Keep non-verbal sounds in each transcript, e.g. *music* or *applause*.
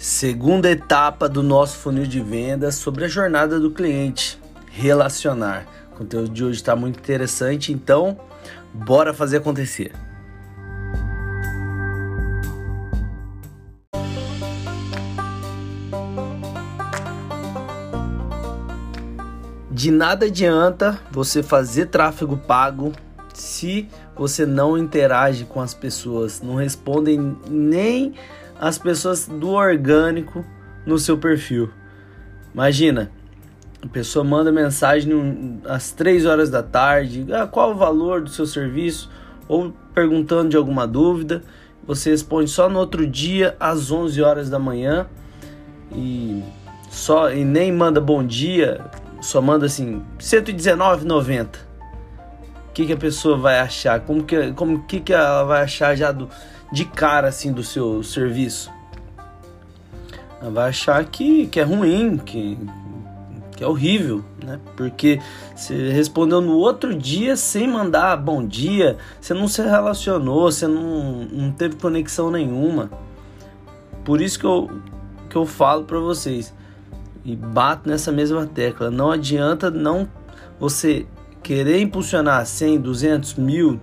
Segunda etapa do nosso funil de vendas sobre a jornada do cliente, relacionar. O conteúdo de hoje está muito interessante, então bora fazer acontecer. De nada adianta você fazer tráfego pago se você não interage com as pessoas, não respondem nem as pessoas do orgânico no seu perfil. Imagina, a pessoa manda mensagem às 3 horas da tarde, ah, qual o valor do seu serviço, ou perguntando de alguma dúvida, você responde só no outro dia às 11 horas da manhã e só e nem manda bom dia, só manda assim 119,90. O que, que a pessoa vai achar? Como que como que, que ela vai achar já do de cara assim do seu serviço. Ela vai achar que, que é ruim, que, que é horrível, né? Porque você respondeu no outro dia sem mandar bom dia, você não se relacionou, você não, não teve conexão nenhuma. Por isso que eu, que eu falo para vocês e bato nessa mesma tecla. Não adianta não você querer impulsionar 100, 200 mil,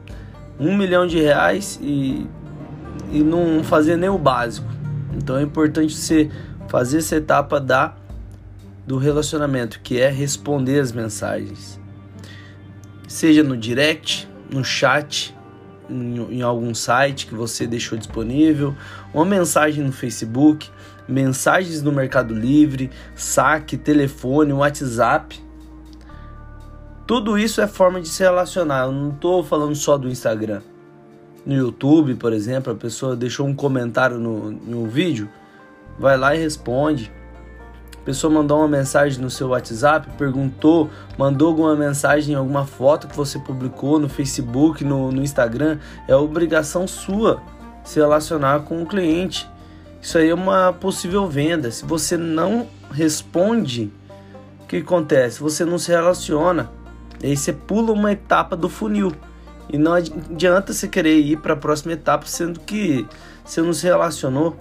um milhão de reais e e não fazer nem o básico. Então é importante você fazer essa etapa da do relacionamento, que é responder as mensagens. Seja no direct, no chat, em, em algum site que você deixou disponível, uma mensagem no Facebook, mensagens no Mercado Livre, saque, telefone, WhatsApp. Tudo isso é forma de se relacionar. Eu não estou falando só do Instagram no YouTube, por exemplo, a pessoa deixou um comentário no, no vídeo, vai lá e responde. A pessoa mandou uma mensagem no seu WhatsApp, perguntou, mandou alguma mensagem, alguma foto que você publicou no Facebook, no, no Instagram, é obrigação sua se relacionar com o cliente. Isso aí é uma possível venda. Se você não responde, o que acontece? Você não se relaciona. E aí você pula uma etapa do funil. E não adianta você querer ir para a próxima etapa sendo que você não se relacionou.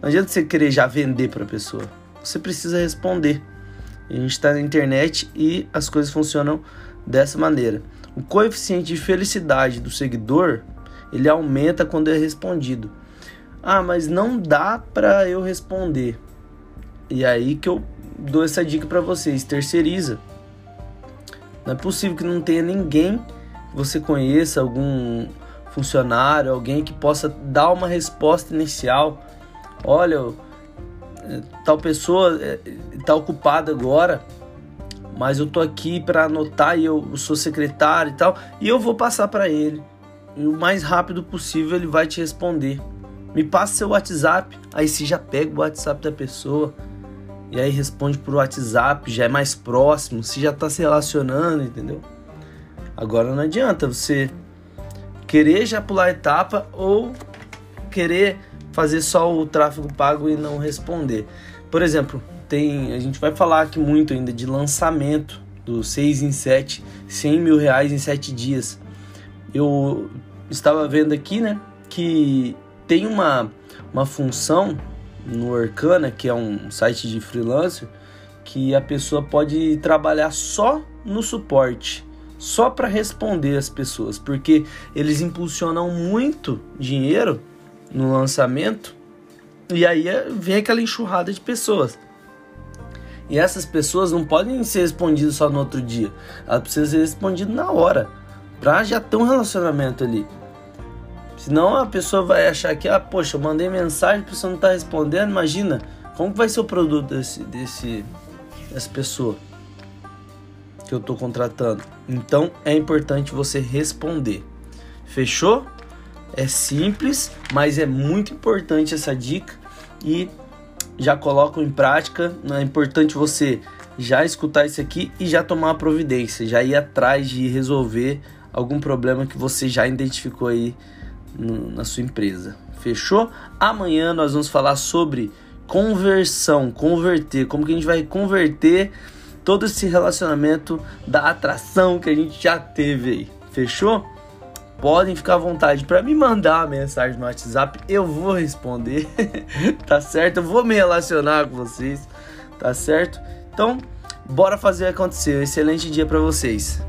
Não adianta você querer já vender para a pessoa. Você precisa responder. A gente está na internet e as coisas funcionam dessa maneira. O coeficiente de felicidade do seguidor ele aumenta quando é respondido. Ah, mas não dá para eu responder. E aí que eu dou essa dica para vocês: terceiriza. Não é possível que não tenha ninguém você conheça algum funcionário, alguém que possa dar uma resposta inicial. Olha, é, tal pessoa está é, ocupada agora, mas eu tô aqui para anotar e eu sou secretário e tal, e eu vou passar para ele. E o mais rápido possível ele vai te responder. Me passa seu WhatsApp, aí você já pega o WhatsApp da pessoa e aí responde por WhatsApp, já é mais próximo, você já está se relacionando, entendeu? Agora não adianta você querer já pular etapa ou querer fazer só o tráfego pago e não responder. Por exemplo, tem a gente vai falar aqui muito ainda de lançamento do 6 em 7, 100 mil reais em 7 dias. Eu estava vendo aqui, né, que tem uma, uma função no Arcana, que é um site de freelancer, que a pessoa pode trabalhar só no suporte só para responder as pessoas, porque eles impulsionam muito dinheiro no lançamento e aí é, vem aquela enxurrada de pessoas. E essas pessoas não podem ser respondidas só no outro dia, elas precisam ser respondidas na hora, para já ter um relacionamento ali. Senão a pessoa vai achar que, ah, poxa, eu mandei mensagem, a pessoa não está respondendo, imagina, como vai ser o produto desse, desse, dessa pessoa? Que eu estou contratando. Então é importante você responder. Fechou? É simples, mas é muito importante essa dica e já coloco em prática. É importante você já escutar isso aqui e já tomar a providência, já ir atrás de resolver algum problema que você já identificou aí no, na sua empresa. Fechou? Amanhã nós vamos falar sobre conversão, converter, como que a gente vai converter todo esse relacionamento da atração que a gente já teve aí. Fechou? podem ficar à vontade para me mandar uma mensagem no WhatsApp, eu vou responder, *laughs* tá certo? Eu vou me relacionar com vocês, tá certo? Então, bora fazer acontecer. Um excelente dia para vocês.